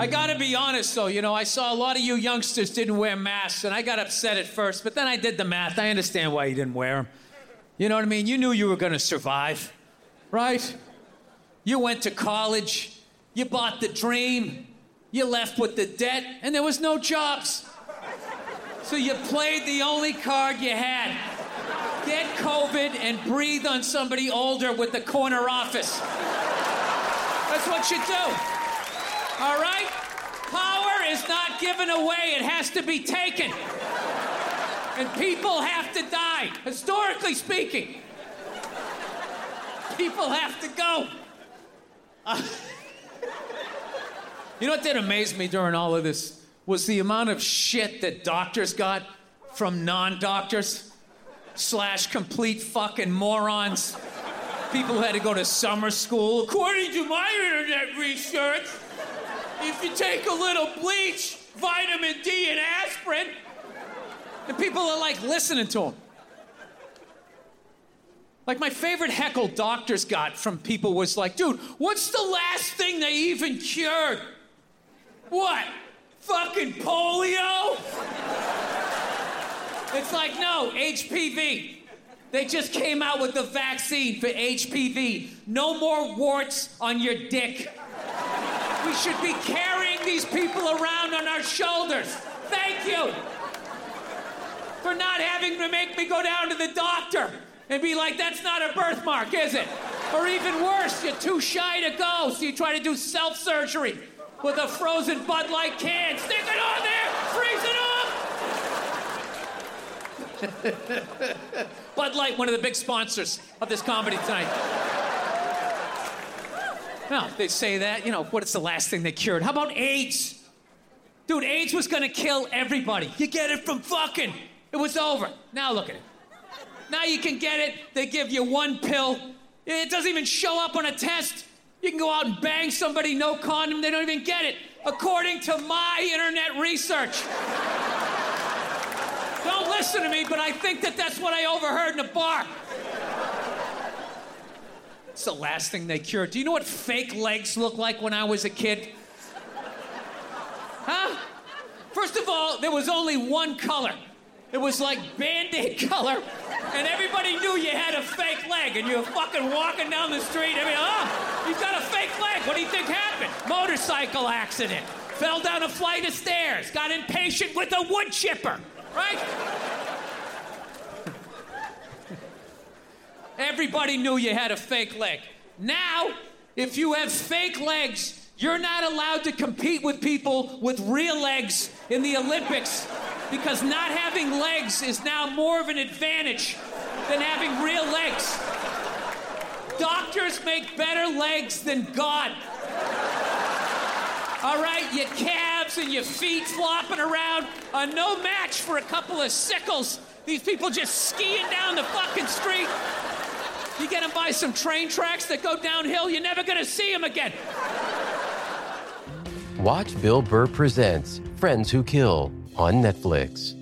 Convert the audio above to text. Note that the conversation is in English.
I gotta be honest though, you know, I saw a lot of you youngsters didn't wear masks, and I got upset at first, but then I did the math. I understand why you didn't wear them. You know what I mean? You knew you were gonna survive, right? You went to college, you bought the dream, you left with the debt, and there was no jobs. So you played the only card you had. Get COVID and breathe on somebody older with the corner office. That's what you do. All right? Power is not given away, it has to be taken. And people have to die, historically speaking. People have to go. Uh, you know what did amaze me during all of this? Was the amount of shit that doctors got from non doctors slash complete fucking morons. People who had to go to summer school. According to my internet research, if you take a little bleach, vitamin D, and aspirin, the people are like listening to them. Like my favorite heckle doctors got from people was like, dude, what's the last thing they even cured? What? Fucking polio? It's like, no, HPV. They just came out with the vaccine for HPV. No more warts on your dick. We should be carrying these people around on our shoulders. Thank you for not having to make me go down to the doctor and be like, that's not a birthmark, is it? Or even worse, you're too shy to go, so you try to do self surgery with a frozen Bud Light can. Stick it on there, freeze it off. Bud Light, one of the big sponsors of this comedy tonight. Now, they say that, you know, what is the last thing they cured? How about AIDS? Dude, AIDS was gonna kill everybody. You get it from fucking. It was over. Now look at it. Now you can get it. They give you one pill. It doesn't even show up on a test. You can go out and bang somebody, no condom, they don't even get it, according to my internet research. Listen to me, but I think that that's what I overheard in a bar. It's the last thing they cured. Do you know what fake legs look like when I was a kid? Huh? First of all, there was only one color. It was like band-aid color, and everybody knew you had a fake leg, and you were fucking walking down the street. I mean, oh, you've got a fake leg. What do you think happened? Motorcycle accident. Fell down a flight of stairs. Got impatient with a wood chipper. Right? Everybody knew you had a fake leg. Now, if you have fake legs, you're not allowed to compete with people with real legs in the Olympics because not having legs is now more of an advantage than having real legs. Doctors make better legs than God. All right, your calves and your feet flopping around are no match for a couple of sickles. These people just skiing down the fucking street. You get them by some train tracks that go downhill, you're never gonna see them again. Watch Bill Burr Presents Friends Who Kill on Netflix.